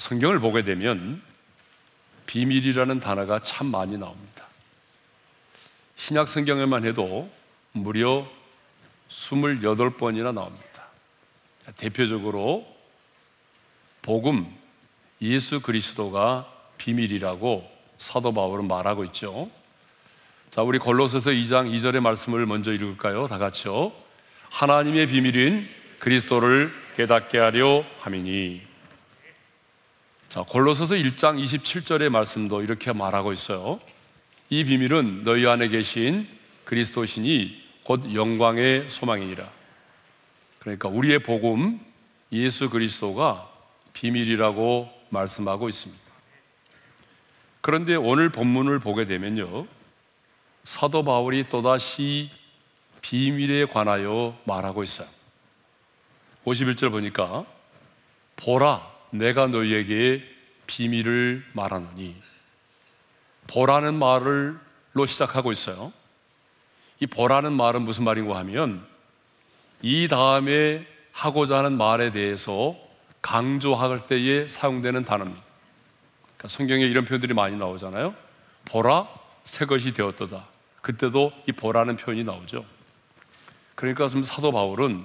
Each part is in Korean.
성경을 보게 되면 비밀이라는 단어가 참 많이 나옵니다. 신약 성경에만 해도 무려 28번이나 나옵니다. 대표적으로 복음 예수 그리스도가 비밀이라고 사도 바울은 말하고 있죠. 자, 우리 골로새서 2장 2절의 말씀을 먼저 읽을까요? 다 같이요. 하나님의 비밀인 그리스도를 깨닫게 하려 함이니. 자, 골로새서 1장 27절의 말씀도 이렇게 말하고 있어요. 이 비밀은 너희 안에 계신 그리스도시니 곧 영광의 소망이니라. 그러니까 우리의 복음 예수 그리스도가 비밀이라고 말씀하고 있습니다. 그런데 오늘 본문을 보게 되면요. 사도 바울이 또다시 비밀에 관하여 말하고 있어요. 51절 보니까 보라 내가 너희에게 비밀을 말하노니 보라는 말을로 시작하고 있어요. 이 보라는 말은 무슨 말인가 하면 이 다음에 하고자 하는 말에 대해서 강조할 때에 사용되는 단어입니다. 그러니까 성경에 이런 표현들이 많이 나오잖아요. 보라, 새 것이 되었도다. 그때도 이 보라는 표현이 나오죠. 그러니까 좀 사도 바울은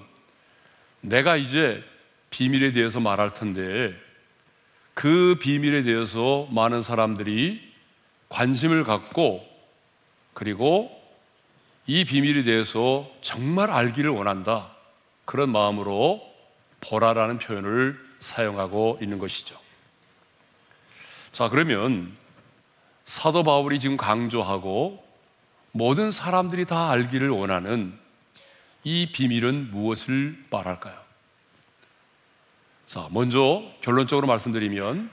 내가 이제 비밀에 대해서 말할 텐데 그 비밀에 대해서 많은 사람들이 관심을 갖고 그리고 이 비밀에 대해서 정말 알기를 원한다. 그런 마음으로 보라라는 표현을 사용하고 있는 것이죠. 자, 그러면 사도 바울이 지금 강조하고 모든 사람들이 다 알기를 원하는 이 비밀은 무엇을 말할까요? 자, 먼저 결론적으로 말씀드리면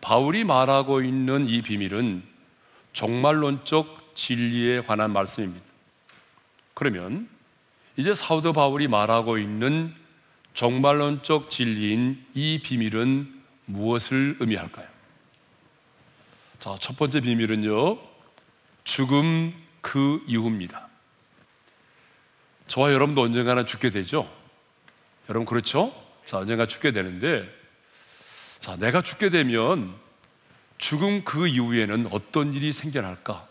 바울이 말하고 있는 이 비밀은 종말론적 진리에 관한 말씀입니다. 그러면 이제 사도 바울이 말하고 있는 종말론적 진리인 이 비밀은 무엇을 의미할까요? 자, 첫 번째 비밀은요, 죽음 그 이후입니다. 저와 여러분도 언젠가는 죽게 되죠? 여러분, 그렇죠? 자, 언젠가 죽게 되는데, 자, 내가 죽게 되면 죽음 그 이후에는 어떤 일이 생겨날까?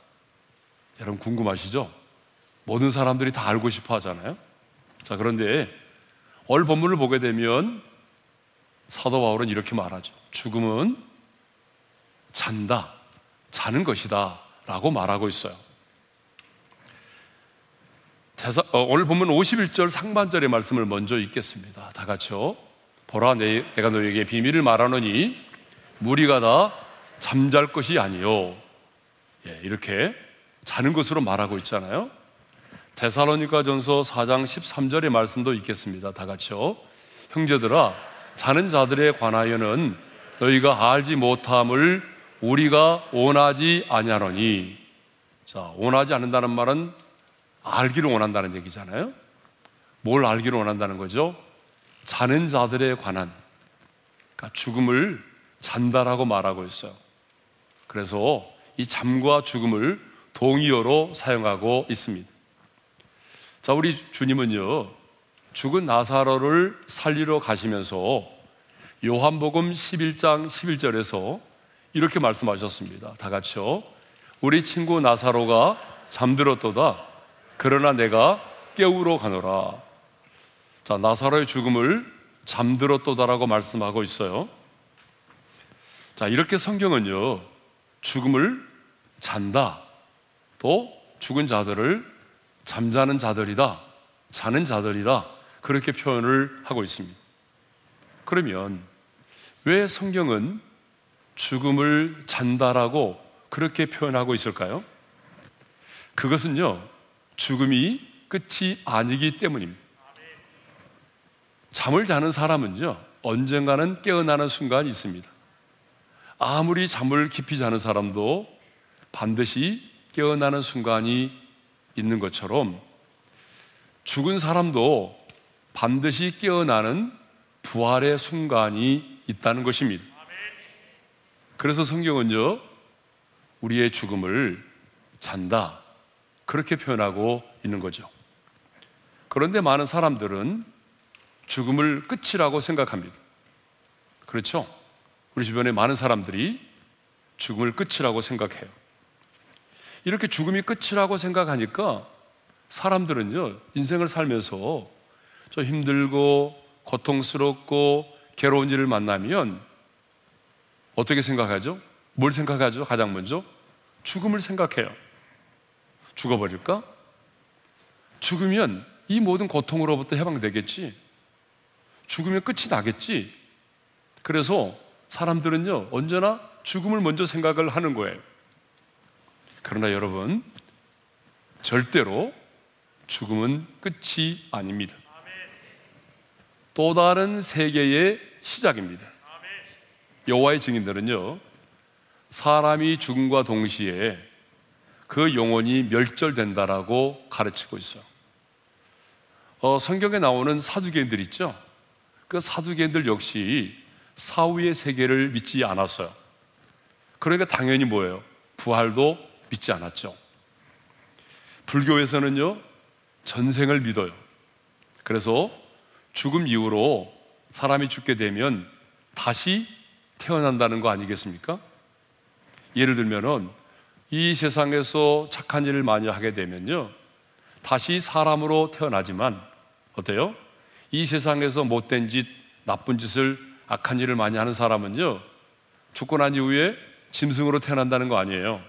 여러분 궁금하시죠? 모든 사람들이 다 알고 싶어 하잖아요. 자, 그런데 오늘 본문을 보게 되면 사도 바울은 이렇게 말하죠. 죽음은 잔다, 자는 것이다 라고 말하고 있어요. 어, 오늘 본문 51절 상반절의 말씀을 먼저 읽겠습니다. 다 같이요. 보라 내 가 너에게 비밀을 말하노니 무리가 다 잠잘 것이 아니요. 예, 이렇게 자는 것으로 말하고 있잖아요. 데살로니가 전서 4장 13절의 말씀도 있겠습니다. 다 같이요. 형제들아, 자는 자들에 관하여는 너희가 알지 못함을 우리가 원하지 아니하노니. 자, 원하지 않는다는 말은 알기를 원한다는 얘기잖아요. 뭘 알기를 원한다는 거죠? 자는 자들에 관한 그러니까 죽음을 잔다라고 말하고 있어요. 그래서 이 잠과 죽음을 동의어로 사용하고 있습니다. 자, 우리 주님은요, 죽은 나사로를 살리러 가시면서 요한복음 11장 11절에서 이렇게 말씀하셨습니다. 다 같이요. 우리 친구 나사로가 잠들었도다. 그러나 내가 깨우러 가노라. 자, 나사로의 죽음을 잠들었도다라고 말씀하고 있어요. 자, 이렇게 성경은요, 죽음을 잔다. 또 죽은 자들을 잠자는 자들이다. 자는 자들이다. 그렇게 표현을 하고 있습니다. 그러면 왜 성경은 죽음을 잔다라고 그렇게 표현하고 있을까요? 그것은요, 죽음이 끝이 아니기 때문입니다. 잠을 자는 사람은요, 언젠가는 깨어나는 순간이 있습니다. 아무리 잠을 깊이 자는 사람도 반드시 깨어나는 순간이 있는 것처럼 죽은 사람도 반드시 깨어나는 부활의 순간이 있다는 것입니다. 그래서 성경은요, 우리의 죽음을 잔다. 그렇게 표현하고 있는 거죠. 그런데 많은 사람들은 죽음을 끝이라고 생각합니다. 그렇죠? 우리 주변에 많은 사람들이 죽음을 끝이라고 생각해요. 이렇게 죽음이 끝이라고 생각하니까 사람들은요, 인생을 살면서 좀 힘들고 고통스럽고 괴로운 일을 만나면 어떻게 생각하죠? 뭘 생각하죠? 가장 먼저? 죽음을 생각해요. 죽어버릴까? 죽으면 이 모든 고통으로부터 해방되겠지. 죽으면 끝이 나겠지. 그래서 사람들은요, 언제나 죽음을 먼저 생각을 하는 거예요. 그러나 여러분, 절대로 죽음은 끝이 아닙니다. 또 다른 세계의 시작입니다. 여호와의 증인들은요, 사람이 죽음과 동시에 그 영혼이 멸절된다라고 가르치고 있어요. 어, 성경에 나오는 사두개인들 있죠? 그 사두개인들 역시 사후의 세계를 믿지 않았어요. 그러니까 당연히 뭐예요? 부활도 믿지 않았죠. 불교에서는요, 전생을 믿어요. 그래서 죽음 이후로 사람이 죽게 되면 다시 태어난다는 거 아니겠습니까? 예를 들면은 이 세상에서 착한 일을 많이 하게 되면요. 다시 사람으로 태어나지만 어때요? 이 세상에서 못된 짓, 나쁜 짓을 악한 일을 많이 하는 사람은요. 죽고 난 이후에 짐승으로 태어난다는 거 아니에요.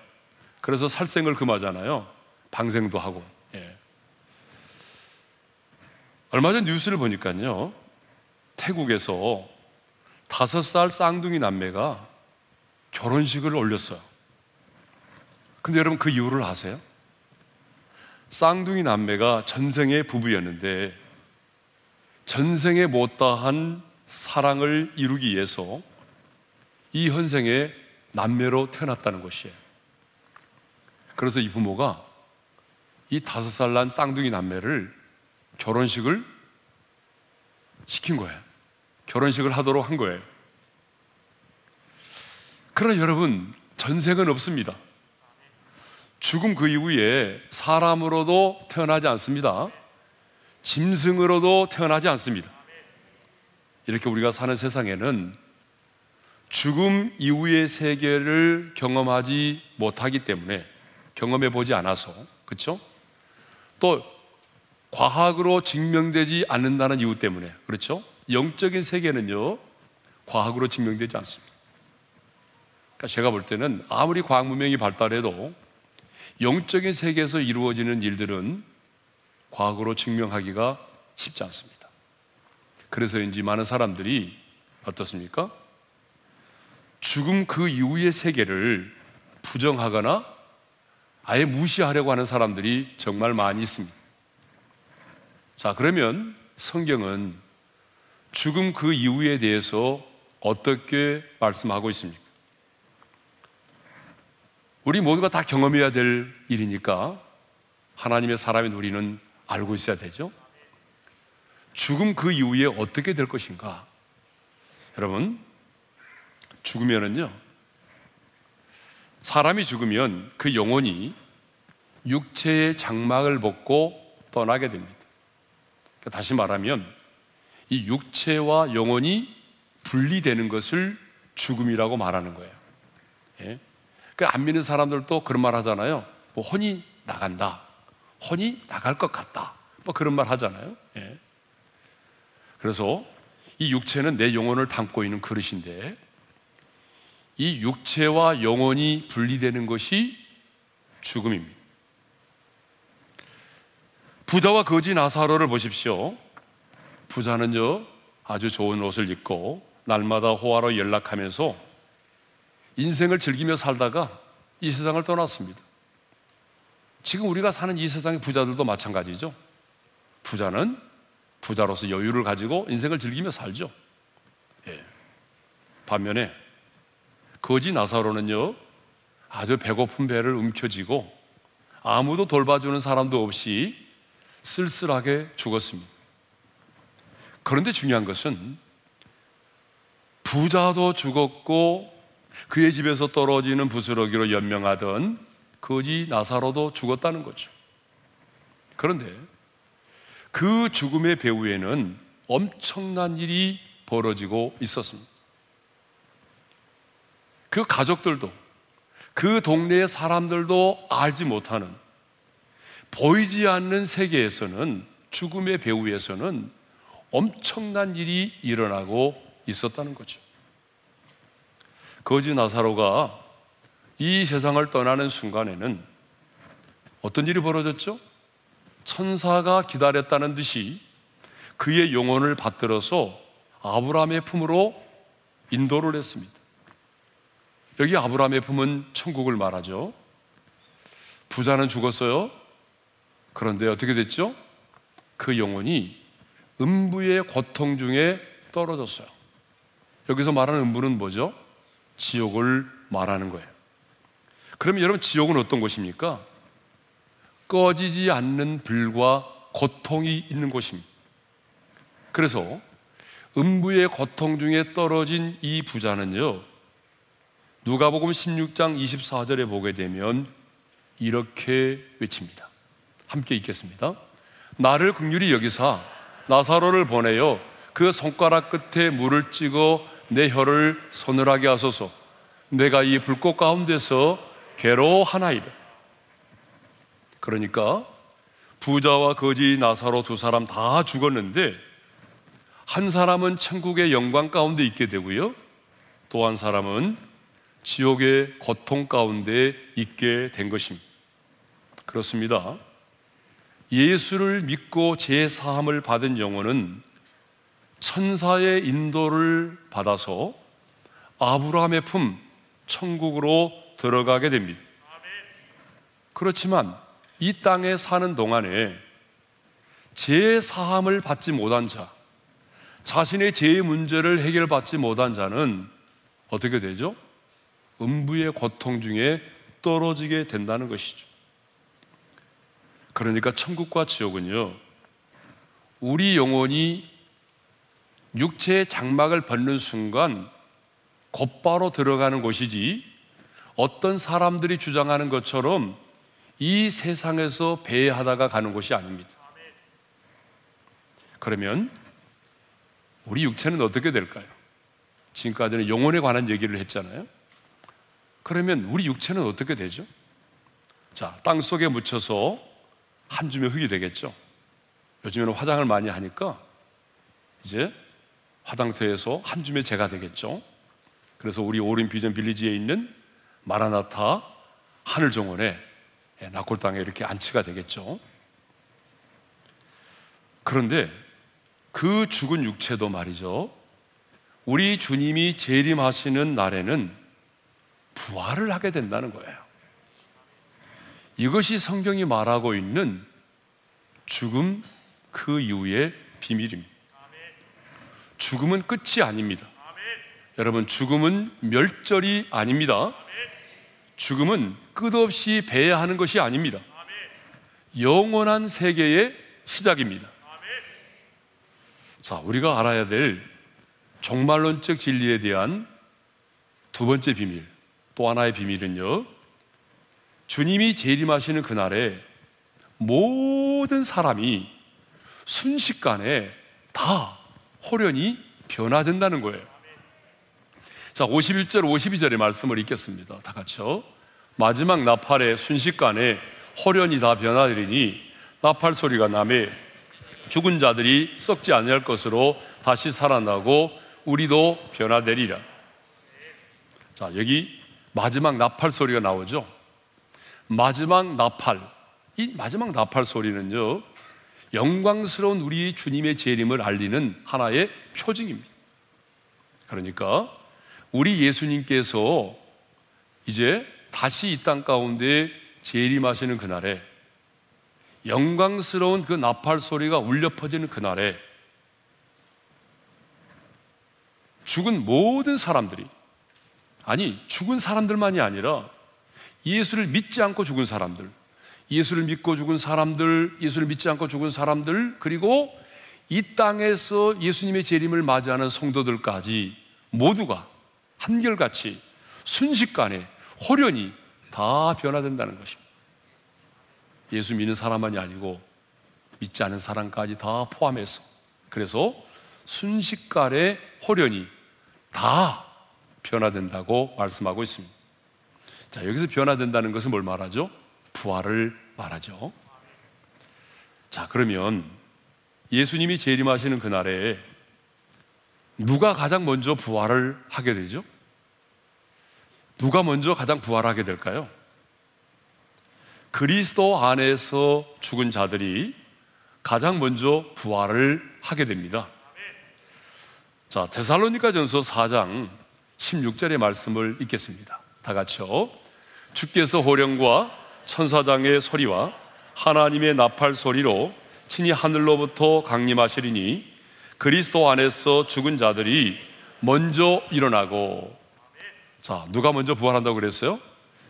그래서 살생을 금하잖아요. 방생도 하고. 예. 얼마 전 뉴스를 보니까요. 태국에서 다섯 살 쌍둥이 남매가 결혼식을 올렸어요. 근데 여러분 그 이유를 아세요? 쌍둥이 남매가 전생의 부부였는데 전생에 못다한 사랑을 이루기 위해서 이 현생에 남매로 태어났다는 것이에요. 그래서 이 부모가 이 다섯 살 난 쌍둥이 남매를 결혼식을 시킨 거예요. 결혼식을 하도록 한 거예요. 그러나 여러분, 전생은 없습니다. 죽음 그 이후에 사람으로도 태어나지 않습니다. 짐승으로도 태어나지 않습니다. 이렇게 우리가 사는 세상에는 죽음 이후의 세계를 경험하지 못하기 때문에 경험해 보지 않아서 그렇죠? 또 과학으로 증명되지 않는다는 이유 때문에 그렇죠? 영적인 세계는요 과학으로 증명되지 않습니다. 그러니까 제가 볼 때는 아무리 과학 문명이 발달해도 영적인 세계에서 이루어지는 일들은 과학으로 증명하기가 쉽지 않습니다. 그래서인지 많은 사람들이 어떻습니까? 죽음 그 이후의 세계를 부정하거나 아예 무시하려고 하는 사람들이 정말 많이 있습니다. 자, 그러면 성경은 죽음 그 이후에 대해서 어떻게 말씀하고 있습니까? 우리 모두가 다 경험해야 될 일이니까 하나님의 사람인 우리는 알고 있어야 되죠. 죽음 그 이후에 어떻게 될 것인가? 여러분, 죽으면은요, 사람이 죽으면 그 영혼이 육체의 장막을 벗고 떠나게 됩니다. 그러니까 다시 말하면 이 육체와 영혼이 분리되는 것을 죽음이라고 말하는 거예요. 예? 그안 믿는 사람들도 그런 말 하잖아요. 뭐 혼이 나간다. 혼이 나갈 것 같다. 뭐 그런 말 하잖아요. 예. 그래서 이 육체는 내 영혼을 담고 있는 그릇인데 이 육체와 영혼이 분리되는 것이 죽음입니다. 부자와 거지 나사로를 보십시오. 부자는요, 아주 좋은 옷을 입고 날마다 호화로 연락하면서 인생을 즐기며 살다가 이 세상을 떠났습니다. 지금 우리가 사는 이 세상의 부자들도 마찬가지죠. 부자는 부자로서 여유를 가지고 인생을 즐기며 살죠. 예. 반면에 거지 나사로는요, 아주 배고픈 배를 움켜쥐고 아무도 돌봐주는 사람도 없이 쓸쓸하게 죽었습니다. 그런데 중요한 것은 부자도 죽었고 그의 집에서 떨어지는 부스러기로 연명하던 거지 나사로도 죽었다는 거죠. 그런데 그 죽음의 배후에는 엄청난 일이 벌어지고 있었습니다. 그 가족들도 그 동네의 사람들도 알지 못하는 보이지 않는 세계에서는 죽음의 배후에서는 엄청난 일이 일어나고 있었다는 거죠. 거지 나사로가 이 세상을 떠나는 순간에는 어떤 일이 벌어졌죠? 천사가 기다렸다는 듯이 그의 영혼을 받들어서 아브라함의 품으로 인도를 했습니다. 여기 아브라함의 품은 천국을 말하죠. 부자는 죽었어요. 그런데 어떻게 됐죠? 그 영혼이 음부의 고통 중에 떨어졌어요. 여기서 말하는 음부는 뭐죠? 지옥을 말하는 거예요. 그러면 여러분 지옥은 어떤 곳입니까? 꺼지지 않는 불과 고통이 있는 곳입니다. 그래서 음부의 고통 중에 떨어진 이 부자는요. 누가복음 16장 24절에 보게 되면 이렇게 외칩니다. 함께 읽겠습니다. 나를 극률이 여기사 나사로를 보내요. 그 손가락 끝에 물을 찍어 내 혀를 서늘하게 하소서. 내가 이 불꽃 가운데서 괴로워하나이다. 그러니까 부자와 거지 나사로 두 사람 다 죽었는데 한 사람은 천국의 영광 가운데 있게 되고요. 또 한 사람은 지옥의 고통 가운데 있게 된 것입니다. 그렇습니다. 예수를 믿고 제 사함을 받은 영혼은 천사의 인도를 받아서 아브라함의 품 천국으로 들어가게 됩니다. 그렇지만 이 땅에 사는 동안에 제 사함을 받지 못한 자, 자신의 죄의 문제를 해결받지 못한 자는 어떻게 되죠? 음부의 고통 중에 떨어지게 된다는 것이죠. 그러니까 천국과 지옥은요, 우리 영혼이 육체의 장막을 벗는 순간 곧바로 들어가는 곳이지 어떤 사람들이 주장하는 것처럼 이 세상에서 배회하다가 가는 곳이 아닙니다. 그러면 우리 육체는 어떻게 될까요? 지금까지는 영혼에 관한 얘기를 했잖아요. 그러면 우리 육체는 어떻게 되죠? 자, 땅 속에 묻혀서 한 줌의 흙이 되겠죠. 요즘에는 화장을 많이 하니까 이제 화장터에서 한 줌의 재가 되겠죠. 그래서 우리 오린 비전 빌리지에 있는 마라나타 하늘 정원에 예, 낙골 땅에 이렇게 안치가 되겠죠. 그런데 그 죽은 육체도 말이죠. 우리 주님이 재림하시는 날에는 부활을 하게 된다는 거예요. 이것이 성경이 말하고 있는 죽음 그 이후의 비밀입니다. 죽음은 끝이 아닙니다. 여러분, 죽음은 멸절이 아닙니다. 죽음은 끝없이 배회하는 것이 아닙니다. 영원한 세계의 시작입니다. 자, 우리가 알아야 될 종말론적 진리에 대한 두 번째 비밀, 또 하나의 비밀은요, 주님이 재림하시는 그날에 모든 사람이 순식간에 다 호련히 변화된다는 거예요. 자, 51절, 52절의 말씀을 읽겠습니다. 다 같이요. 마지막 나팔의 순식간에 호련히 다 변화되리니 나팔 소리가 남에 죽은 자들이 썩지 아니할 것으로 다시 살아나고 우리도 변화되리라. 자, 여기 마지막 나팔 소리가 나오죠. 마지막 나팔. 이 마지막 나팔 소리는요. 영광스러운 우리 주님의 재림을 알리는 하나의 표징입니다. 그러니까 우리 예수님께서 이제 다시 이 땅 가운데 재림하시는 그날에 영광스러운 그 나팔 소리가 울려 퍼지는 그날에 죽은 모든 사람들이 아니 죽은 사람들만이 아니라 예수를 믿지 않고 죽은 사람들 예수를 믿고 죽은 사람들, 예수를 믿지 않고 죽은 사람들, 그리고 이 땅에서 예수님의 재림을 맞이하는 성도들까지 모두가 한결같이 순식간에 호련히 다 변화된다는 것입니다. 예수 믿는 사람만이 아니고 믿지 않은 사람까지 다 포함해서 그래서 순식간에 호련히 다 변화된다고 말씀하고 있습니다. 자, 여기서 변화된다는 것은 뭘 말하죠? 부활을 말하죠. 자, 그러면 예수님이 재림하시는 그날에 누가 가장 먼저 부활을 하게 되죠? 누가 먼저 가장 부활하게 될까요? 그리스도 안에서 죽은 자들이 가장 먼저 부활을 하게 됩니다. 자, 데살로니가 전서 4장 16절의 말씀을 읽겠습니다. 다 같이요. 주께서 호령과 천사장의 소리와 하나님의 나팔 소리로 친히 하늘로부터 강림하시리니 그리스도 안에서 죽은 자들이 먼저 일어나고 자, 누가 먼저 부활한다고 그랬어요?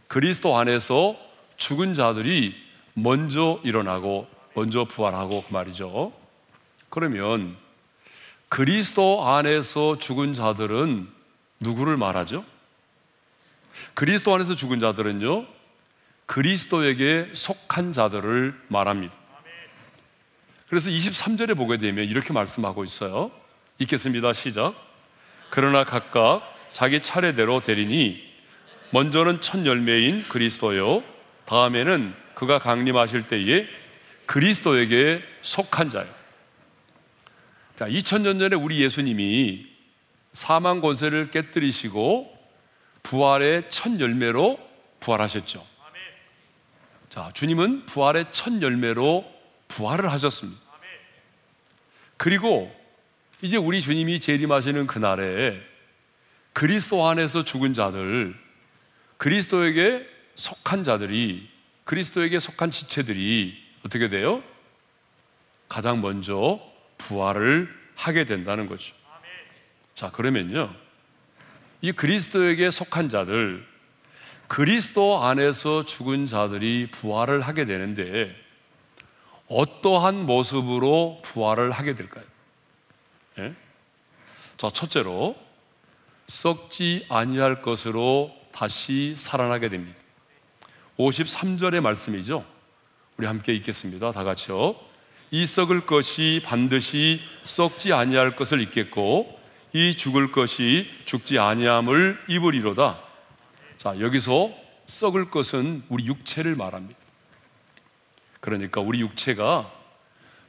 그리스도 안에서 죽은 자들이 먼저 일어나고 먼저 부활하고 그 말이죠. 그러면 그리스도 안에서 죽은 자들은 누구를 말하죠? 그리스도 안에서 죽은 자들은요, 그리스도에게 속한 자들을 말합니다. 그래서 23절에 보게 되면 이렇게 말씀하고 있어요. 읽겠습니다. 시작. 그러나 각각 자기 차례대로 되리니 먼저는 첫 열매인 그리스도요. 다음에는 그가 강림하실 때에 그리스도에게 속한 자요. 자, 2000년 전에 우리 예수님이 사망 권세를 깨뜨리시고 부활의 첫 열매로 부활하셨죠. 자, 주님은 부활의 첫 열매로 부활을 하셨습니다. 그리고 이제 우리 주님이 재림하시는 그날에 그리스도 안에서 죽은 자들, 그리스도에게 속한 자들이, 그리스도에게 속한 지체들이 어떻게 돼요? 가장 먼저 부활을 하게 된다는 거죠. 자, 그러면요. 이 그리스도에게 속한 자들, 그리스도 안에서 죽은 자들이 부활을 하게 되는데 어떠한 모습으로 부활을 하게 될까요? 예? 자, 첫째로 썩지 아니할 것으로 다시 살아나게 됩니다. 53절의 말씀이죠. 우리 함께 읽겠습니다. 다 같이요. 이 썩을 것이 반드시 썩지 아니할 것을 잊겠고 이 죽을 것이 죽지 아니함을 입으리로다. 자, 여기서 썩을 것은 우리 육체를 말합니다. 그러니까 우리 육체가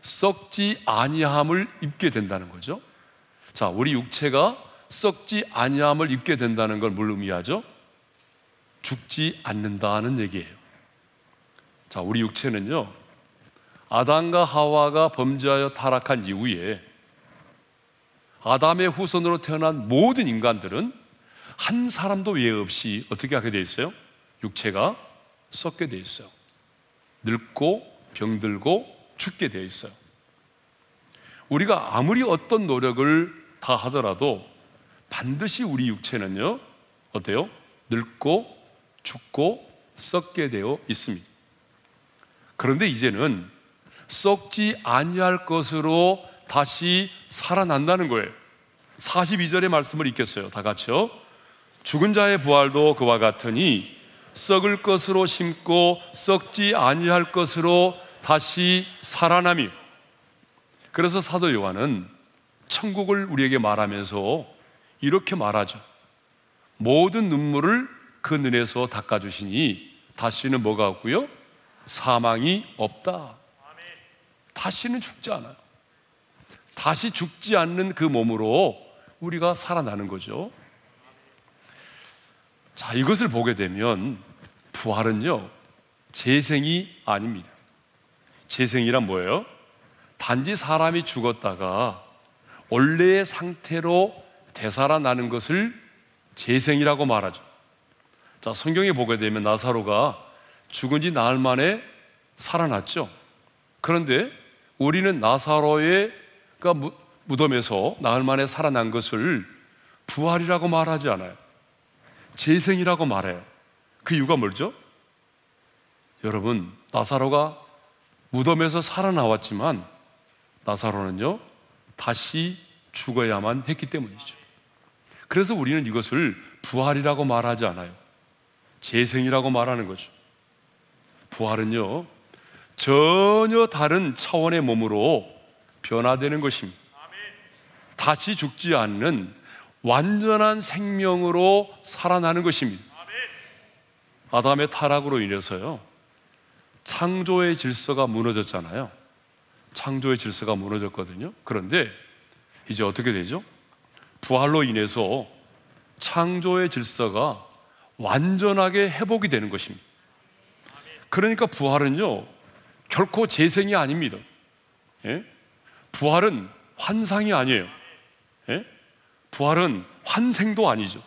썩지 아니함을 입게 된다는 거죠. 자, 우리 육체가 썩지 아니함을 입게 된다는 걸 뭘 의미하죠? 죽지 않는다는 얘기예요. 자, 우리 육체는요. 아담과 하와가 범죄하여 타락한 이후에 아담의 후손으로 태어난 모든 인간들은 한 사람도 예외 없이 어떻게 하게 돼 있어요? 육체가 썩게 돼 있어요. 늙고 병들고 죽게 돼 있어요. 우리가 아무리 어떤 노력을 다 하더라도 반드시 우리 육체는요, 어때요? 늙고 죽고 썩게 되어 있습니다. 그런데 이제는 썩지 아니할 것으로 다시 살아난다는 거예요. 42절의 말씀을 읽겠어요. 다 같이요. 죽은 자의 부활도 그와 같으니 썩을 것으로 심고 썩지 아니할 것으로 다시 살아남이. 그래서 사도 요한은 천국을 우리에게 말하면서 이렇게 말하죠. 모든 눈물을 그 눈에서 닦아주시니 다시는 뭐가 없고요? 사망이 없다. 다시는 죽지 않아요. 다시 죽지 않는 그 몸으로 우리가 살아나는 거죠. 자, 이것을 보게 되면 부활은요, 재생이 아닙니다. 재생이란 뭐예요? 단지 사람이 죽었다가 원래의 상태로 되살아나는 것을 재생이라고 말하죠. 자, 성경에 보게 되면 나사로가 죽은 지 나흘 만에 살아났죠. 그런데 우리는 나사로의 그 무덤에서 나흘 만에 살아난 것을 부활이라고 말하지 않아요. 재생이라고 말해요. 그 이유가 뭐죠? 여러분, 나사로가 무덤에서 살아나왔지만 나사로는요, 다시 죽어야만 했기 때문이죠. 그래서 우리는 이것을 부활이라고 말하지 않아요. 재생이라고 말하는 거죠. 부활은요, 전혀 다른 차원의 몸으로 변화되는 것입니다. 다시 죽지 않는 완전한 생명으로 살아나는 것입니다. 아담의 타락으로 인해서요. 창조의 질서가 무너졌잖아요. 창조의 질서가 무너졌거든요. 그런데 이제 어떻게 되죠? 부활로 인해서 창조의 질서가 완전하게 회복이 되는 것입니다. 그러니까 부활은요, 결코 재생이 아닙니다. 예? 부활은 환상이 아니에요. 예? 부활은 환생도 아니죠.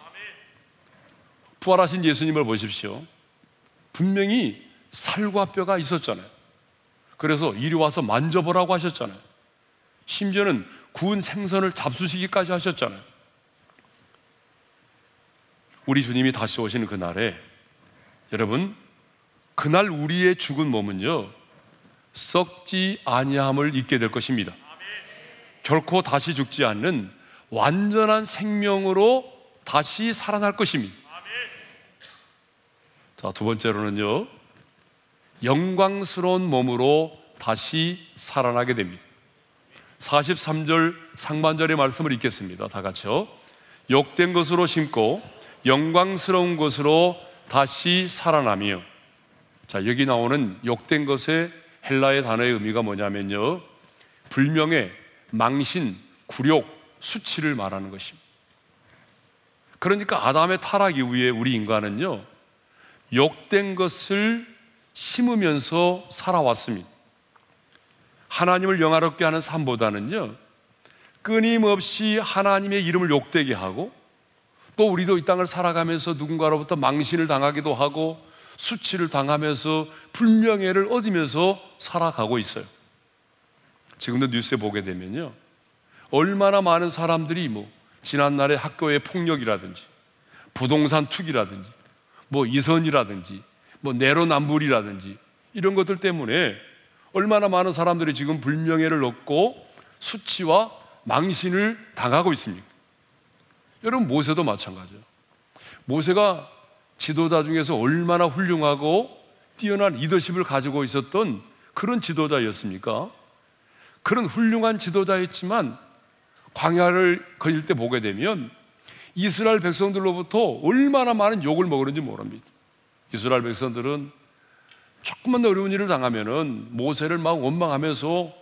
부활하신 예수님을 보십시오. 분명히 살과 뼈가 있었잖아요. 그래서 이리 와서 만져보라고 하셨잖아요. 심지어는 구운 생선을 잡수시기까지 하셨잖아요. 우리 주님이 다시 오시는 그날에 여러분 그날 우리의 죽은 몸은요 썩지 아니함을 잊게 될 것입니다. 결코 다시 죽지 않는 완전한 생명으로 다시 살아날 것입니다. 자, 두 번째로는요, 영광스러운 몸으로 다시 살아나게 됩니다. 43절 상반절의 말씀을 읽겠습니다. 다 같이요. 욕된 것으로 심고 영광스러운 것으로 다시 살아나며 자, 여기 나오는 욕된 것의 헬라의 단어의 의미가 뭐냐면요. 불명예, 망신, 굴욕, 수치를 말하는 것입니다. 그러니까 아담의 타락 이후에 우리 인간은요. 욕된 것을 심으면서 살아왔습니다. 하나님을 영화롭게 하는 삶보다는요, 끊임없이 하나님의 이름을 욕되게 하고, 또 우리도 이 땅을 살아가면서 누군가로부터 망신을 당하기도 하고, 수치를 당하면서 불명예를 얻으면서 살아가고 있어요. 지금도 뉴스에 보게 되면요. 얼마나 많은 사람들이 뭐, 지난날의 학교의 폭력이라든지, 부동산 투기라든지, 뭐 이선이라든지 뭐 내로남불이라든지 이런 것들 때문에 얼마나 많은 사람들이 지금 불명예를 얻고 수치와 망신을 당하고 있습니까? 여러분 모세도 마찬가지예요. 모세가 지도자 중에서 얼마나 훌륭하고 뛰어난 리더십을 가지고 있었던 그런 지도자였습니까? 그런 훌륭한 지도자였지만 광야를 거닐 때 보게 되면 이스라엘 백성들로부터 얼마나 많은 욕을 먹었는지 모릅니다. 이스라엘 백성들은 조금만 더 어려운 일을 당하면은 모세를 막 원망하면서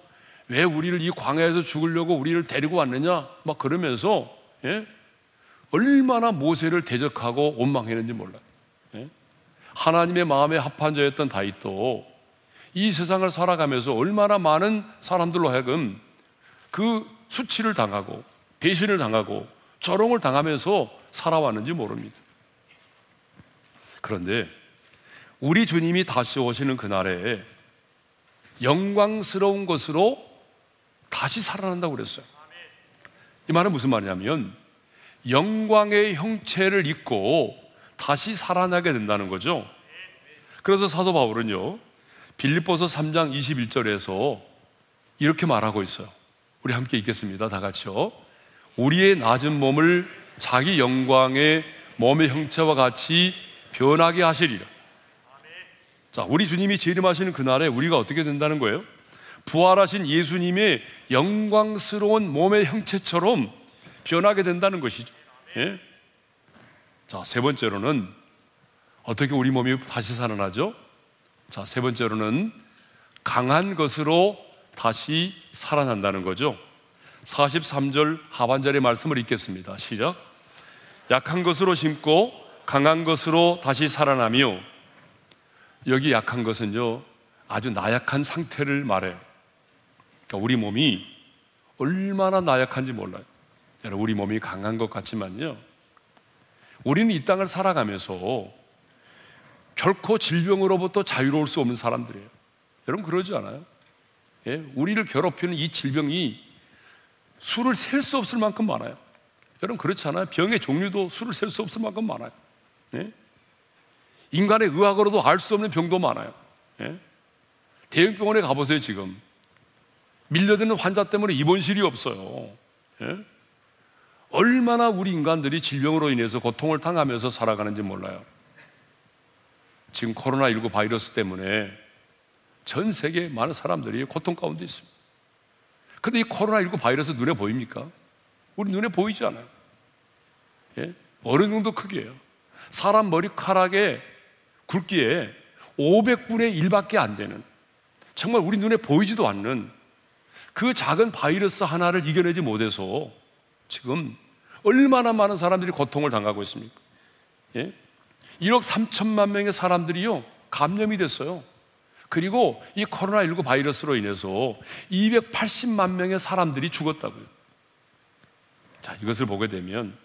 왜 우리를 이 광야에서 죽으려고 우리를 데리고 왔느냐 막 그러면서 예? 얼마나 모세를 대적하고 원망했는지 몰라요. 예? 하나님의 마음에 합한 자였던 다윗도 이 세상을 살아가면서 얼마나 많은 사람들로 하여금 그 수치를 당하고 배신을 당하고 조롱을 당하면서 살아왔는지 모릅니다. 그런데 우리 주님이 다시 오시는 그날에 영광스러운 것으로 다시 살아난다고 그랬어요. 이 말은 무슨 말이냐면 영광의 형체를 입고 다시 살아나게 된다는 거죠. 그래서 사도 바울은요. 빌립보서 3장 21절에서 이렇게 말하고 있어요. 우리 함께 읽겠습니다. 다 같이요. 우리의 낮은 몸을 자기 영광의 몸의 형체와 같이 변하게 하시리라. 자, 우리 주님이 재림하시는 그날에 우리가 어떻게 된다는 거예요? 부활하신 예수님의 영광스러운 몸의 형체처럼 변하게 된다는 것이죠. 예? 자, 세 번째로는 어떻게 우리 몸이 다시 살아나죠? 자, 세 번째로는 강한 것으로 다시 살아난다는 거죠. 43절 하반절의 말씀을 읽겠습니다. 시작. 약한 것으로 심고 강한 것으로 다시 살아나며 여기 약한 것은요 아주 나약한 상태를 말해요. 그러니까 우리 몸이 얼마나 나약한지 몰라요. 여러분 우리 몸이 강한 것 같지만요. 우리는 이 땅을 살아가면서 결코 질병으로부터 자유로울 수 없는 사람들이에요. 여러분 그러지 않아요? 예? 우리를 괴롭히는 이 질병이 수를 셀 수 없을 만큼 많아요. 여러분 그렇잖아요. 병의 종류도 수를 셀 수 없을 만큼 많아요. 예? 인간의 의학으로도 알 수 없는 병도 많아요. 예? 대형 병원에 가보세요 지금 밀려드는 환자 때문에 입원실이 없어요. 예? 얼마나 우리 인간들이 질병으로 인해서 고통을 당하면서 살아가는지 몰라요. 지금 코로나19 바이러스 때문에 전 세계 많은 사람들이 고통 가운데 있습니다. 근데 이 코로나19 바이러스 눈에 보입니까? 우리 눈에 보이지 않아요. 예? 어느 정도 크기예요. 사람 머리카락의 굵기에 500분의 1밖에 안 되는 정말 우리 눈에 보이지도 않는 그 작은 바이러스 하나를 이겨내지 못해서 지금 얼마나 많은 사람들이 고통을 당하고 있습니까? 예? 1억 3천만 명의 사람들이요, 감염이 됐어요. 그리고 이 코로나19 바이러스로 인해서 280만 명의 사람들이 죽었다고요. 자, 이것을 보게 되면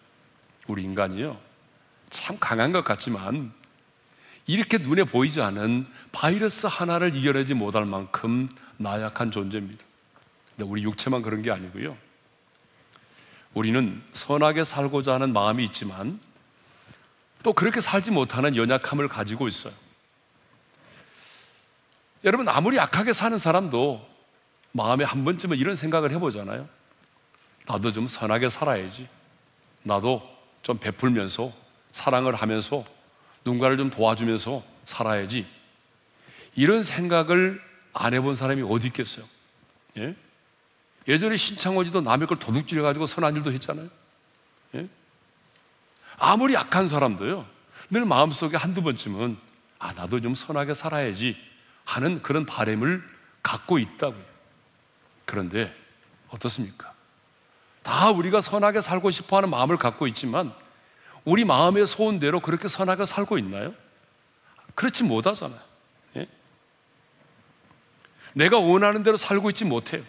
우리 인간이요, 참 강한 것 같지만 이렇게 눈에 보이지 않은 바이러스 하나를 이겨내지 못할 만큼 나약한 존재입니다. 근데 우리 육체만 그런 게 아니고요. 우리는 선하게 살고자 하는 마음이 있지만 또 그렇게 살지 못하는 연약함을 가지고 있어요. 여러분, 아무리 약하게 사는 사람도 마음에 한 번쯤은 이런 생각을 해보잖아요. 나도 좀 선하게 살아야지. 나도 좀 베풀면서 사랑을 하면서 누군가를 좀 도와주면서 살아야지. 이런 생각을 안 해본 사람이 어디 있겠어요? 예? 예전에 신창호지도 남의 걸 도둑질해가지고 선한 일도 했잖아요. 예? 아무리 약한 사람도요, 늘 마음속에 한두 번쯤은, 아, 나도 좀 선하게 살아야지 하는 그런 바램을 갖고 있다고요. 그런데 어떻습니까? 다 우리가 선하게 살고 싶어 하는 마음을 갖고 있지만, 우리 마음의 소원대로 그렇게 선하게 살고 있나요? 그렇지 못하잖아요. 예? 내가 원하는 대로 살고 있지 못해요.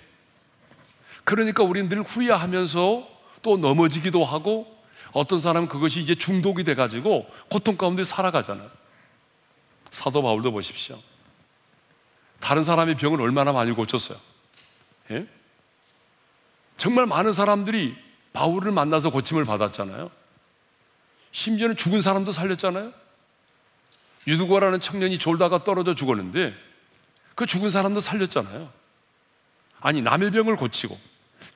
그러니까 우리는 늘 후회하면서 또 넘어지기도 하고 어떤 사람은 그것이 이제 중독이 돼가지고 고통 가운데 살아가잖아요. 사도 바울도 보십시오. 다른 사람의 병을 얼마나 많이 고쳤어요. 예? 정말 많은 사람들이 바울을 만나서 고침을 받았잖아요. 심지어는 죽은 사람도 살렸잖아요. 유두고라는 청년이 졸다가 떨어져 죽었는데 그 죽은 사람도 살렸잖아요. 아니 남의 병을 고치고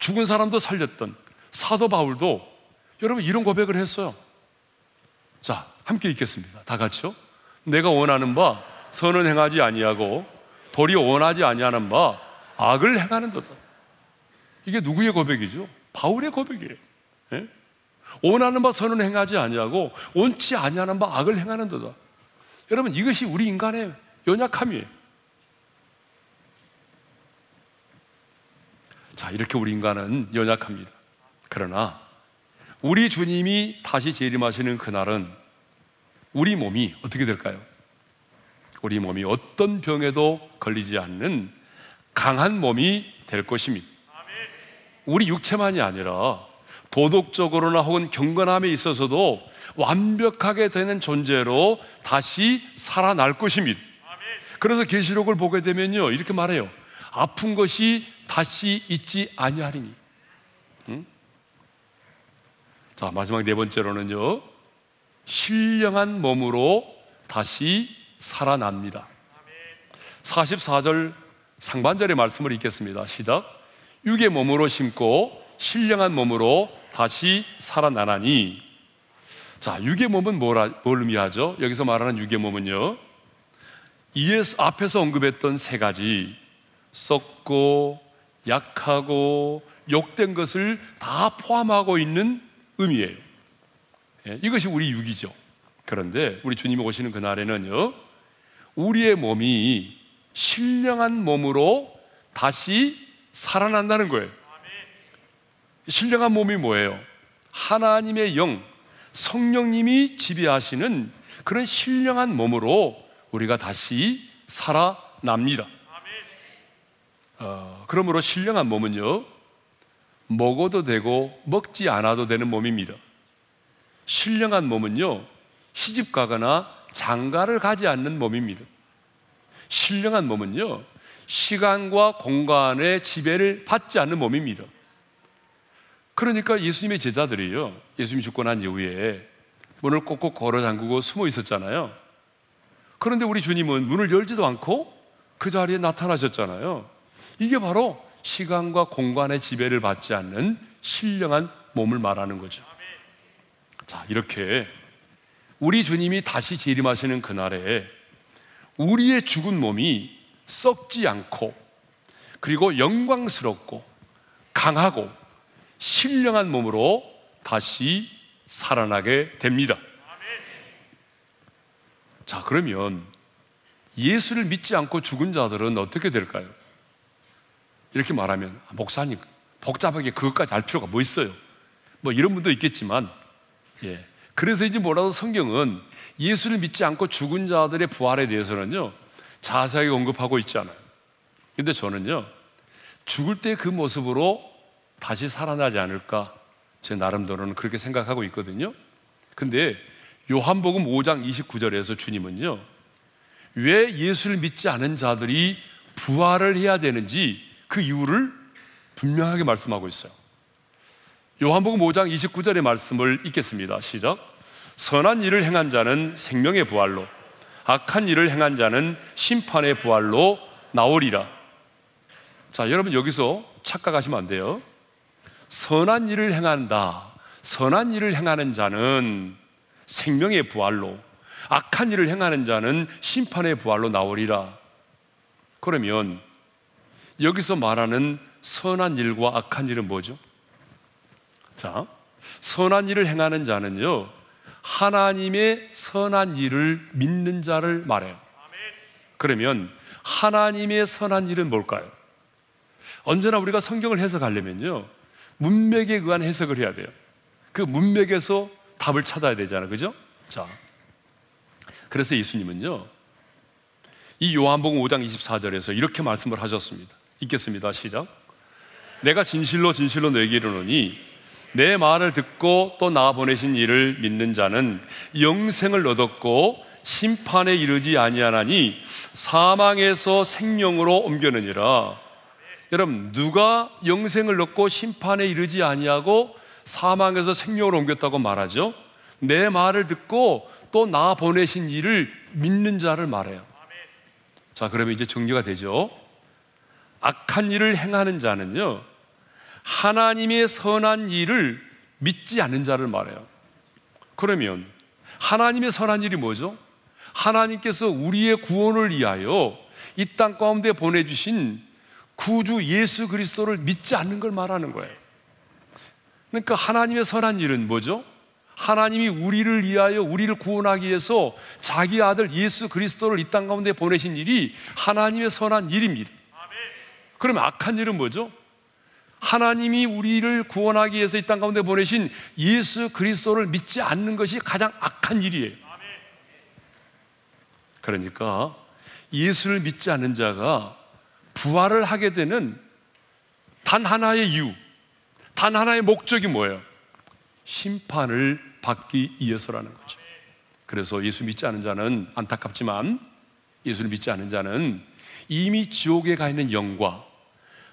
죽은 사람도 살렸던 사도 바울도 여러분 이런 고백을 했어요. 자, 함께 읽겠습니다. 다 같이요. 내가 원하는 바 선은 행하지 아니하고 도리어 원하지 아니하는 바 악을 행하는도다. 이게 누구의 고백이죠? 바울의 고백이에요. 예? 원하는 바 선은 행하지 아니하고 원치 아니하는 바 악을 행하는도다. 여러분 이것이 우리 인간의 연약함이에요. 자, 이렇게 우리 인간은 연약합니다. 그러나 우리 주님이 다시 재림하시는 그날은 우리 몸이 어떻게 될까요? 우리 몸이 어떤 병에도 걸리지 않는 강한 몸이 될 것입니다. 우리 육체만이 아니라 도덕적으로나 혹은 경건함에 있어서도 완벽하게 되는 존재로 다시 살아날 것입니다. 그래서 계시록을 보게 되면요 이렇게 말해요. 아픈 것이 다시 있지 아니하리니. 응? 자, 마지막 네 번째로는요. 신령한 몸으로 다시 살아납니다. 44절 상반절의 말씀을 읽겠습니다. 시작. 육의 몸으로 심고 신령한 몸으로 다시 살아나나니. 자, 육의 몸은 뭘, 뭘 의미하죠? 여기서 말하는 육의 몸은요. 이에서 앞에서 언급했던 세 가지 썩고 약하고 욕된 것을 다 포함하고 있는 의미예요. 예, 이것이 우리 육이죠. 그런데 우리 주님이 오시는 그날에는요, 우리의 몸이 신령한 몸으로 다시 살아난다는 거예요. 신령한 몸이 뭐예요? 하나님의 영, 성령님이 지배하시는 그런 신령한 몸으로 우리가 다시 살아납니다. 어, 그러므로 신령한 몸은요, 먹어도 되고 먹지 않아도 되는 몸입니다. 신령한 몸은요, 시집 가거나 장가를 가지 않는 몸입니다. 신령한 몸은요, 시간과 공간의 지배를 받지 않는 몸입니다. 그러니까 예수님의 제자들이요, 예수님이 죽고 난 이후에 문을 꼭꼭 걸어 잠그고 숨어 있었잖아요. 그런데 우리 주님은 문을 열지도 않고 그 자리에 나타나셨잖아요. 이게 바로 시간과 공간의 지배를 받지 않는 신령한 몸을 말하는 거죠. 자, 이렇게 우리 주님이 다시 재림하시는 그날에 우리의 죽은 몸이 썩지 않고 그리고 영광스럽고 강하고 신령한 몸으로 다시 살아나게 됩니다. 자, 그러면 예수를 믿지 않고 죽은 자들은 어떻게 될까요? 이렇게 말하면 아, 목사님 복잡하게 그것까지 알 필요가 뭐 있어요? 뭐 이런 분도 있겠지만 예. 그래서인지 몰라도 성경은 예수를 믿지 않고 죽은 자들의 부활에 대해서는요 자세하게 언급하고 있지 않아요. 근데 저는요 죽을 때 그 모습으로 다시 살아나지 않을까 제 나름대로는 그렇게 생각하고 있거든요. 근데 요한복음 5장 29절에서 주님은요 왜 예수를 믿지 않은 자들이 부활을 해야 되는지 그 이유를 분명하게 말씀하고 있어요. 요한복음 5장 29절의 말씀을 읽겠습니다. 시작. 선한 일을 행한 자는 생명의 부활로, 악한 일을 행한 자는 심판의 부활로 나오리라. 자, 여러분 여기서 착각하시면 안 돼요. 선한 일을 행한다. 선한 일을 행하는 자는 생명의 부활로, 악한 일을 행하는 자는 심판의 부활로 나오리라. 그러면 여기서 말하는 선한 일과 악한 일은 뭐죠? 자, 선한 일을 행하는 자는요, 하나님의 선한 일을 믿는 자를 말해요. 그러면 하나님의 선한 일은 뭘까요? 언제나 우리가 성경을 해석하려면요, 문맥에 의한 해석을 해야 돼요. 그 문맥에서 답을 찾아야 되잖아요. 그죠? 자, 그래서 예수님은요, 이 요한복음 5장 24절에서 이렇게 말씀을 하셨습니다. 읽겠습니다. 시작. 내가 진실로 진실로 너에게 이르노니 내 말을 듣고 또 나 보내신 이를 믿는 자는 영생을 얻었고 심판에 이르지 아니하나니 사망에서 생명으로 옮겨느니라. 여러분 누가 영생을 얻고 심판에 이르지 아니하고 사망에서 생명으로 옮겼다고 말하죠? 내 말을 듣고 또 나 보내신 이를 믿는 자를 말해요. 자, 그러면 이제 정리가 되죠. 악한 일을 행하는 자는요, 하나님의 선한 일을 믿지 않는 자를 말해요. 그러면 하나님의 선한 일이 뭐죠? 하나님께서 우리의 구원을 위하여 이 땅 가운데 보내주신 구주 예수 그리스도를 믿지 않는 걸 말하는 거예요. 그러니까 하나님의 선한 일은 뭐죠? 하나님이 우리를 위하여 우리를 구원하기 위해서 자기 아들 예수 그리스도를 이 땅 가운데 보내신 일이 하나님의 선한 일입니다. 그러면 악한 일은 뭐죠? 하나님이 우리를 구원하기 위해서 이 땅 가운데 보내신 예수 그리스도를 믿지 않는 것이 가장 악한 일이에요. 그러니까 예수를 믿지 않는 자가 부활을 하게 되는 단 하나의 이유, 단 하나의 목적이 뭐예요? 심판을 받기 위해서라는 거죠. 그래서 예수 믿지 않은 자는 안타깝지만 예수를 믿지 않은 자는 이미 지옥에 가 있는 영과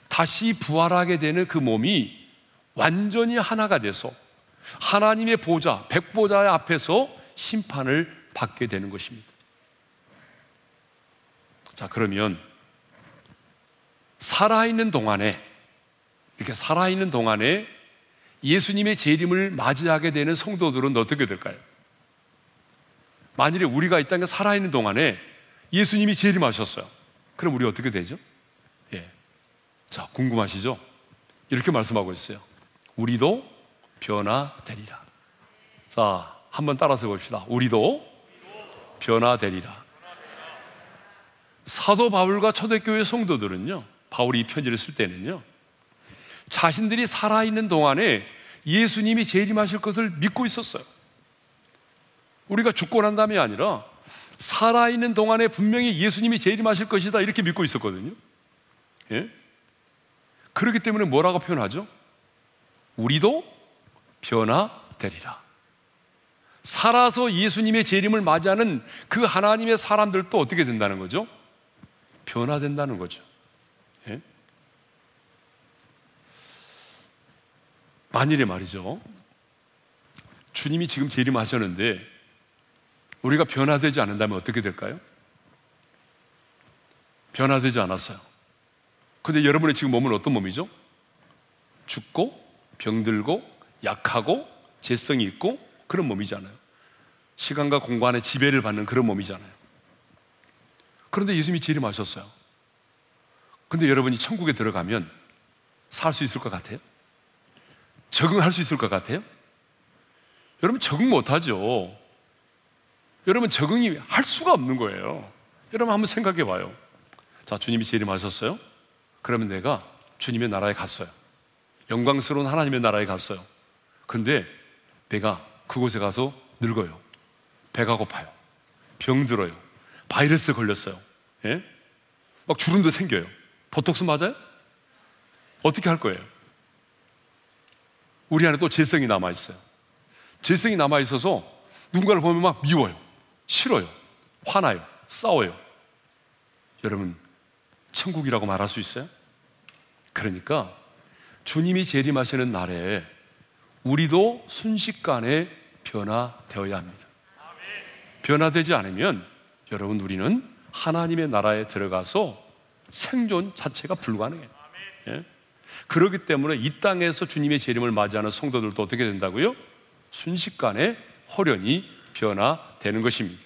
다시 부활하게 되는 그 몸이 완전히 하나가 돼서 하나님의 보좌, 백보좌의 앞에서 심판을 받게 되는 것입니다. 자, 그러면 살아있는 동안에 이렇게 살아있는 동안에 예수님의 재림을 맞이하게 되는 성도들은 어떻게 될까요? 만일에 우리가 이 땅에 살아있는 동안에 예수님이 재림하셨어요. 그럼 우리 어떻게 되죠? 예. 자, 궁금하시죠? 이렇게 말씀하고 있어요. 우리도 변화되리라. 자, 한번 따라서 봅시다. 우리도 변화되리라. 사도 바울과 초대교회 성도들은요, 바울이 이 편지를 쓸 때는요, 자신들이 살아있는 동안에 예수님이 재림하실 것을 믿고 있었어요. 우리가 죽고 난 다음이 아니라 살아있는 동안에 분명히 예수님이 재림하실 것이다 이렇게 믿고 있었거든요. 예? 그렇기 때문에 뭐라고 표현하죠? 우리도 변화되리라. 살아서 예수님의 재림을 맞이하는 그 하나님의 사람들도 어떻게 된다는 거죠? 변화된다는 거죠. 예? 만일에 말이죠. 주님이 지금 재림하셨는데 우리가 변화되지 않는다면 어떻게 될까요? 변화되지 않았어요. 근데 여러분의 지금 몸은 어떤 몸이죠? 죽고 병들고 약하고 재성이 있고 그런 몸이잖아요. 시간과 공간의 지배를 받는 그런 몸이잖아요. 그런데 예수님이 재림하셨어요. 근데 여러분이 천국에 들어가면 살 수 있을 것 같아요? 적응할 수 있을 것 같아요? 여러분 적응 못하죠. 여러분 적응이 할 수가 없는 거예요. 여러분 한번 생각해 봐요. 자, 주님이 재림하셨어요? 그러면 내가 주님의 나라에 갔어요. 영광스러운 하나님의 나라에 갔어요. 근데 내가 그곳에 가서 늙어요. 배가 고파요. 병들어요. 바이러스 걸렸어요. 예? 막 주름도 생겨요. 보톡스 맞아요? 어떻게 할 거예요? 우리 안에 또 재성이 남아있어요. 재성이 남아있어서 누군가를 보면 막 미워요. 싫어요. 화나요. 싸워요. 여러분, 천국이라고 말할 수 있어요? 그러니까 주님이 재림하시는 날에 우리도 순식간에 변화되어야 합니다. 변화되지 않으면 여러분 우리는 하나님의 나라에 들어가서 생존 자체가 불가능해요. 예? 그렇기 때문에 이 땅에서 주님의 재림을 맞이하는 성도들도 어떻게 된다고요? 순식간에 홀연히 변화되는 것입니다.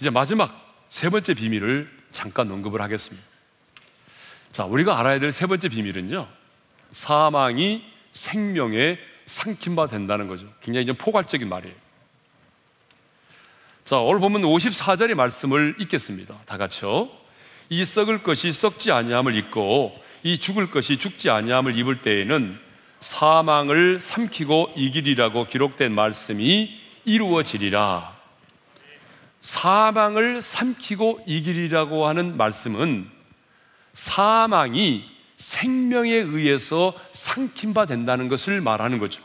이제 마지막 세 번째 비밀을 잠깐 언급을 하겠습니다. 자, 우리가 알아야 될 세 번째 비밀은요. 사망이 생명에 삼킨 바 된다는 거죠. 굉장히 좀 포괄적인 말이에요. 자, 오늘 보면 54절의 말씀을 읽겠습니다. 다 같이요. 이 썩을 것이 썩지 아니함을 입고 이 죽을 것이 죽지 아니함을 입을 때에는 사망을 삼키고 이기리라고 기록된 말씀이 이루어지리라. 사망을 삼키고 이기리라고 하는 말씀은 사망이 생명에 의해서 삼킨 바 된다는 것을 말하는 거죠.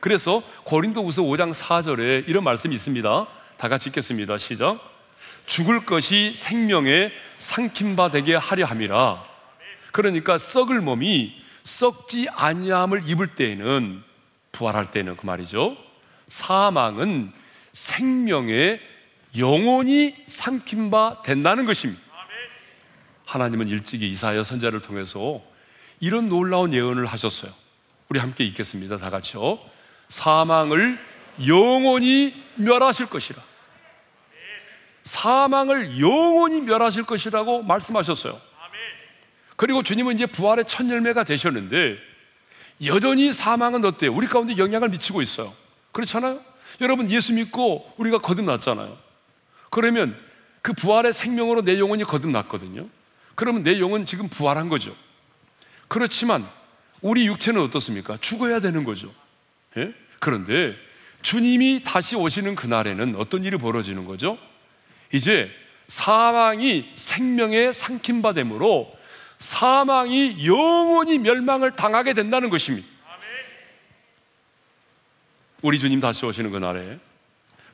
그래서 고린도후서 5장 4절에 이런 말씀이 있습니다. 다 같이 읽겠습니다. 시작. 죽을 것이 생명에 삼킨 바 되게 하려 함이라. 그러니까 썩을 몸이 썩지 아니함을 입을 때에는 부활할 때는 그 말이죠. 사망은 생명의 영원히 삼킨 바 된다는 것입니다. 하나님은 일찍이 이사야 선자를 통해서 이런 놀라운 예언을 하셨어요. 우리 함께 읽겠습니다. 다 같이요. 사망을 영원히 멸하실 것이라. 사망을 영원히 멸하실 것이라고 말씀하셨어요. 그리고 주님은 이제 부활의 첫 열매가 되셨는데 여전히 사망은 어때요? 우리 가운데 영향을 미치고 있어요. 그렇잖아요? 여러분 예수 믿고 우리가 거듭났잖아요. 그러면 그 부활의 생명으로 내 영혼이 거듭났거든요. 그러면 내 영은 지금 부활한 거죠. 그렇지만 우리 육체는 어떻습니까? 죽어야 되는 거죠. 예? 그런데 주님이 다시 오시는 그날에는 어떤 일이 벌어지는 거죠? 이제 사망이 생명의 상킴바 됨으로 사망이 영원히 멸망을 당하게 된다는 것입니다. 우리 주님 다시 오시는 그날에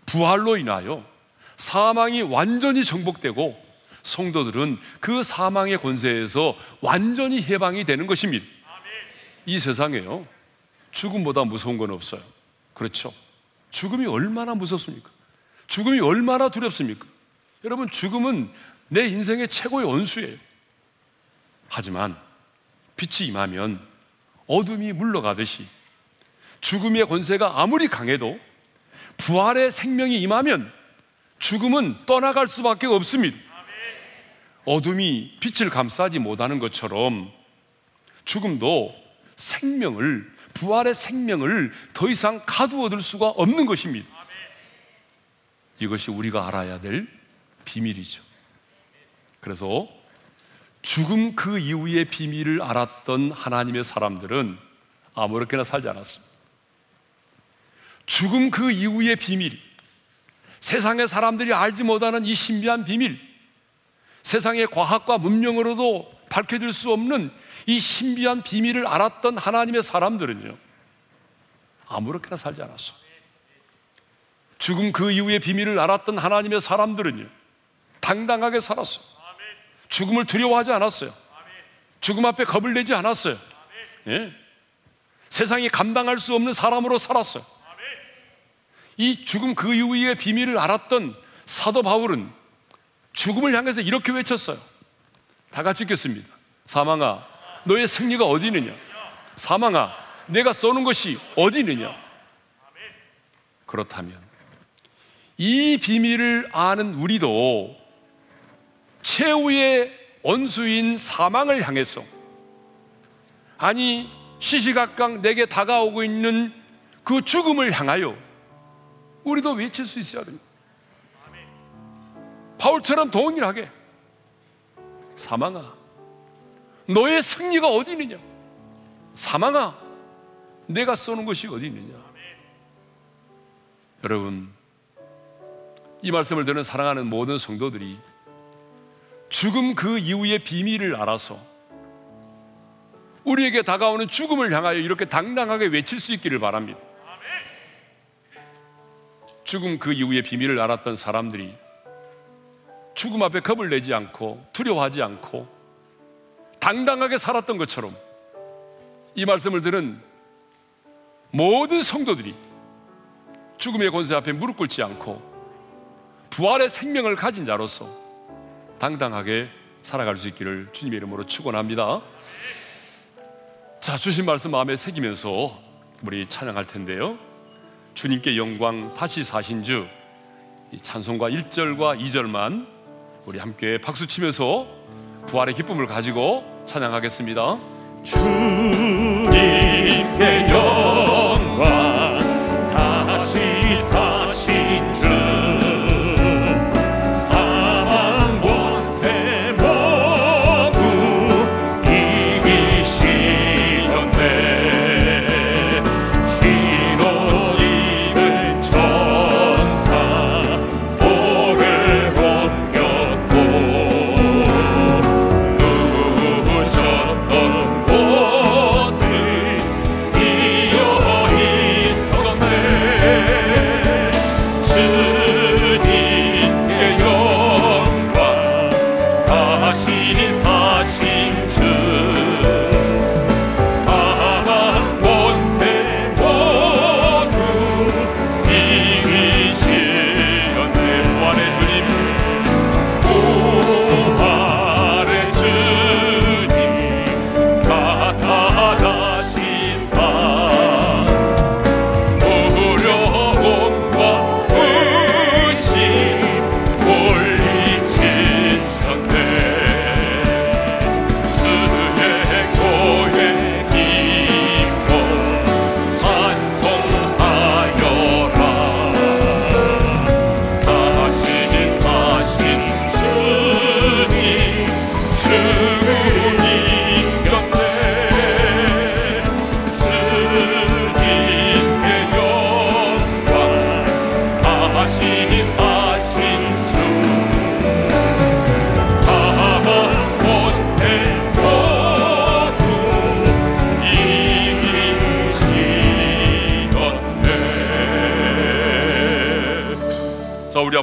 부활로 인하여 사망이 완전히 정복되고 성도들은 그 사망의 권세에서 완전히 해방이 되는 것입니다. 이 세상에요. 죽음보다 무서운 건 없어요. 그렇죠. 죽음이 얼마나 무섭습니까? 죽음이 얼마나 두렵습니까? 여러분, 죽음은 내 인생의 최고의 원수예요. 하지만 빛이 임하면 어둠이 물러가듯이 죽음의 권세가 아무리 강해도 부활의 생명이 임하면 죽음은 떠나갈 수밖에 없습니다. 어둠이 빛을 감싸지 못하는 것처럼 죽음도 생명을, 부활의 생명을 더 이상 가두어둘 수가 없는 것입니다. 이것이 우리가 알아야 될 비밀이죠. 그래서 죽음 그 이후의 비밀을 알았던 하나님의 사람들은 아무렇게나 살지 않았습니다. 죽음 그 이후의 비밀, 세상의 사람들이 알지 못하는 이 신비한 비밀, 세상의 과학과 문명으로도 밝혀질 수 없는 이 신비한 비밀을 알았던 하나님의 사람들은요, 아무렇게나 살지 않았어. 죽음 그 이후의 비밀을 알았던 하나님의 사람들은요, 당당하게 살았어. 죽음을 두려워하지 않았어요. 죽음 앞에 겁을 내지 않았어요. 예? 세상이 감당할 수 없는 사람으로 살았어요. 이 죽음 그 이후의 비밀을 알았던 사도 바울은 죽음을 향해서 이렇게 외쳤어요. 다 같이 읽겠습니다. 사망아, 너의 승리가 어디 있느냐? 사망아, 내가 쏘는 것이 어디 있느냐? 그렇다면 이 비밀을 아는 우리도 최후의 원수인 사망을 향해서 아니 시시각각 내게 다가오고 있는 그 죽음을 향하여 우리도 외칠 수 있어야 됩니다. 바울처럼 동일하게 사망아, 너의 승리가 어디 있느냐? 사망아, 내가 쏘는 것이 어디 있느냐? 여러분, 이 말씀을 듣는 사랑하는 모든 성도들이 죽음 그 이후의 비밀을 알아서 우리에게 다가오는 죽음을 향하여 이렇게 당당하게 외칠 수 있기를 바랍니다. 죽음 그 이후의 비밀을 알았던 사람들이 죽음 앞에 겁을 내지 않고 두려워하지 않고 당당하게 살았던 것처럼 이 말씀을 들은 모든 성도들이 죽음의 권세 앞에 무릎 꿇지 않고 부활의 생명을 가진 자로서 당당하게 살아갈 수 있기를 주님의 이름으로 축원합니다. 자, 주신 말씀 마음에 새기면서 우리 찬양할 텐데요. 주님께 영광 다시 사신 주 찬송과 1절과 2절만 우리 함께 박수 치면서 부활의 기쁨을 가지고 찬양하겠습니다. 주님께 영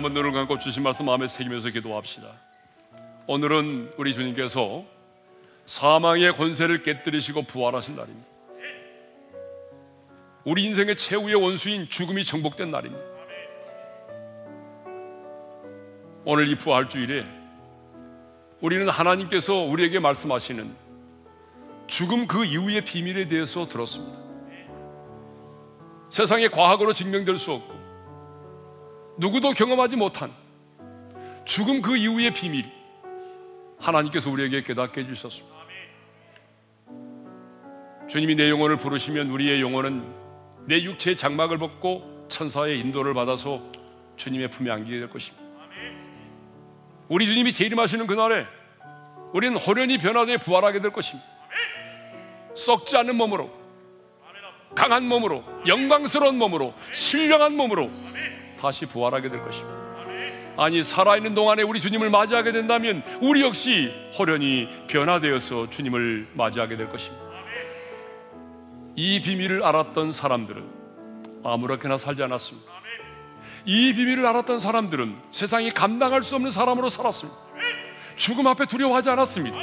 한번 눈을 감고 주신 말씀 마음에 새기면서 기도합시다. 오늘은 우리 주님께서 사망의 권세를 깨뜨리시고 부활하신 날입니다. 우리 인생의 최후의 원수인 죽음이 정복된 날입니다. 오늘 이 부활 주일에 우리는 하나님께서 우리에게 말씀하시는 죽음 그 이후의 비밀에 대해서 들었습니다. 세상의 과학으로 증명될 수 없고 누구도 경험하지 못한 죽음 그 이후의 비밀 하나님께서 우리에게 깨닫게 해주셨습니다. 주님이 내 영혼을 부르시면 우리의 영혼은 내 육체의 장막을 벗고 천사의 인도를 받아서 주님의 품에 안기게 될 것입니다. 우리 주님이 재림하시는 그날에 우리는 호련히 변화되어 부활하게 될 것입니다. 썩지 않는 몸으로 강한 몸으로 영광스러운 몸으로 신령한 몸으로 다시 부활하게 될 것입니다. 아니 살아있는 동안에 우리 주님을 맞이하게 된다면 우리 역시 호련히 변화되어서 주님을 맞이하게 될 것입니다. 이 비밀을 알았던 사람들은 아무렇게나 살지 않았습니다. 이 비밀을 알았던 사람들은 세상이 감당할 수 없는 사람으로 살았습니다. 죽음 앞에 두려워하지 않았습니다.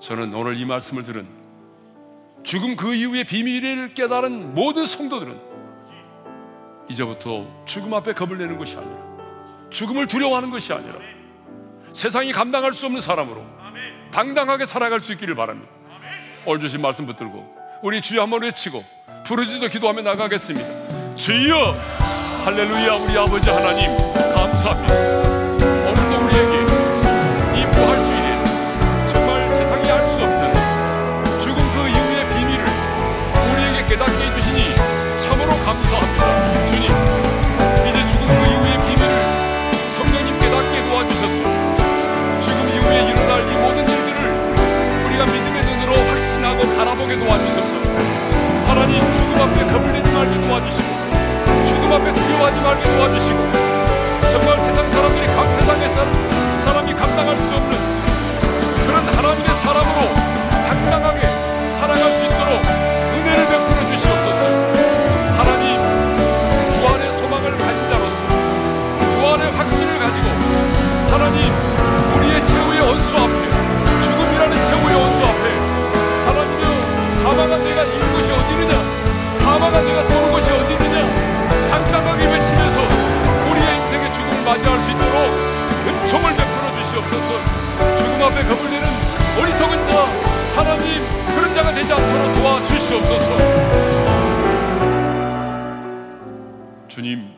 저는 오늘 이 말씀을 들은 죽음 그 이후의 비밀을 깨달은 모든 성도들은 이제부터 죽음 앞에 겁을 내는 것이 아니라 죽음을 두려워하는 것이 아니라 세상이 감당할 수 없는 사람으로 당당하게 살아갈 수 있기를 바랍니다. 오늘 주신 말씀 붙들고 우리 주여 한번 외치고 부르짖어 기도하며 나가겠습니다. 주여 할렐루야 우리 아버지 하나님 감사합니다. 주님 앞에 두려워하지 말게 도와주시고 정말 세상 사람들이 각 세상에서 사람이 감당할 수 없는 그런 하나님의 사람으로 당당하게 살아갈 수 있도록 은혜를 베풀어 주시옵소서. 하나님 구안의 소망을 가진 자로서 구안의 확신을 가지고 하나님 우리의 최후의 원수 앞 앞에 내는 어리석은 자 하나님 그런 자가 되지 않도록 도와주시옵소서 주님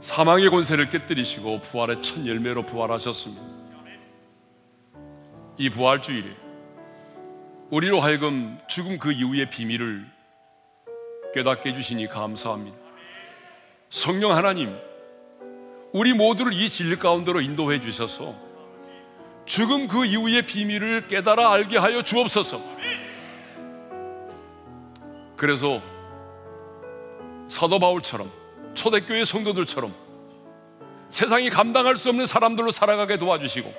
사망의 권세를 깨뜨리시고 부활의 첫 열매로 부활하셨습니다. 이 부활 주일에 우리로 하여금 죽음 그 이후의 비밀을 깨닫게 해주시니 감사합니다. 성령 하나님, 우리 모두를 이 진리 가운데로 인도해 주셔서 죽음 그 이후의 비밀을 깨달아 알게 하여 주옵소서. 그래서 사도 바울처럼 초대교회 성도들처럼 세상이 감당할 수 없는 사람들로 살아가게 도와주시고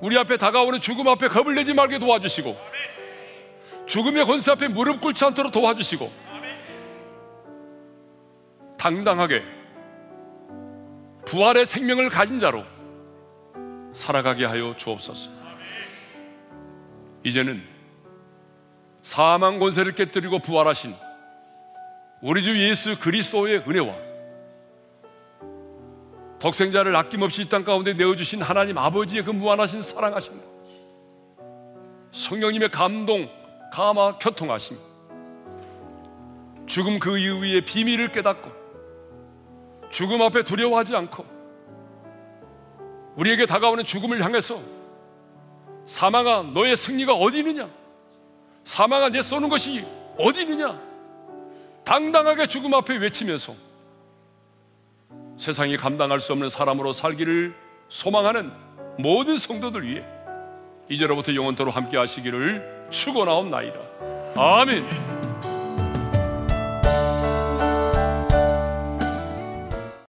우리 앞에 다가오는 죽음 앞에 겁을 내지 말게 도와주시고 죽음의 권세 앞에 무릎 꿇지 않도록 도와주시고 당당하게 부활의 생명을 가진 자로 살아가게 하여 주옵소서. 이제는 사망 권세를 깨뜨리고 부활하신 우리 주 예수 그리스도의 은혜와 독생자를 아낌없이 이 땅 가운데 내어주신 하나님 아버지의 그 무한하신 사랑하심 성령님의 감동, 감화, 교통하심 죽음 그 이후의 비밀을 깨닫고 죽음 앞에 두려워하지 않고 우리에게 다가오는 죽음을 향해서 사망아 너의 승리가 어디 있느냐 사망아 내 쏘는 것이 어디 있느냐 당당하게 죽음 앞에 외치면서 세상이 감당할 수 없는 사람으로 살기를 소망하는 모든 성도들 위해 이제로부터 영원토로 함께 하시기를 축원하옵나이다. 아멘.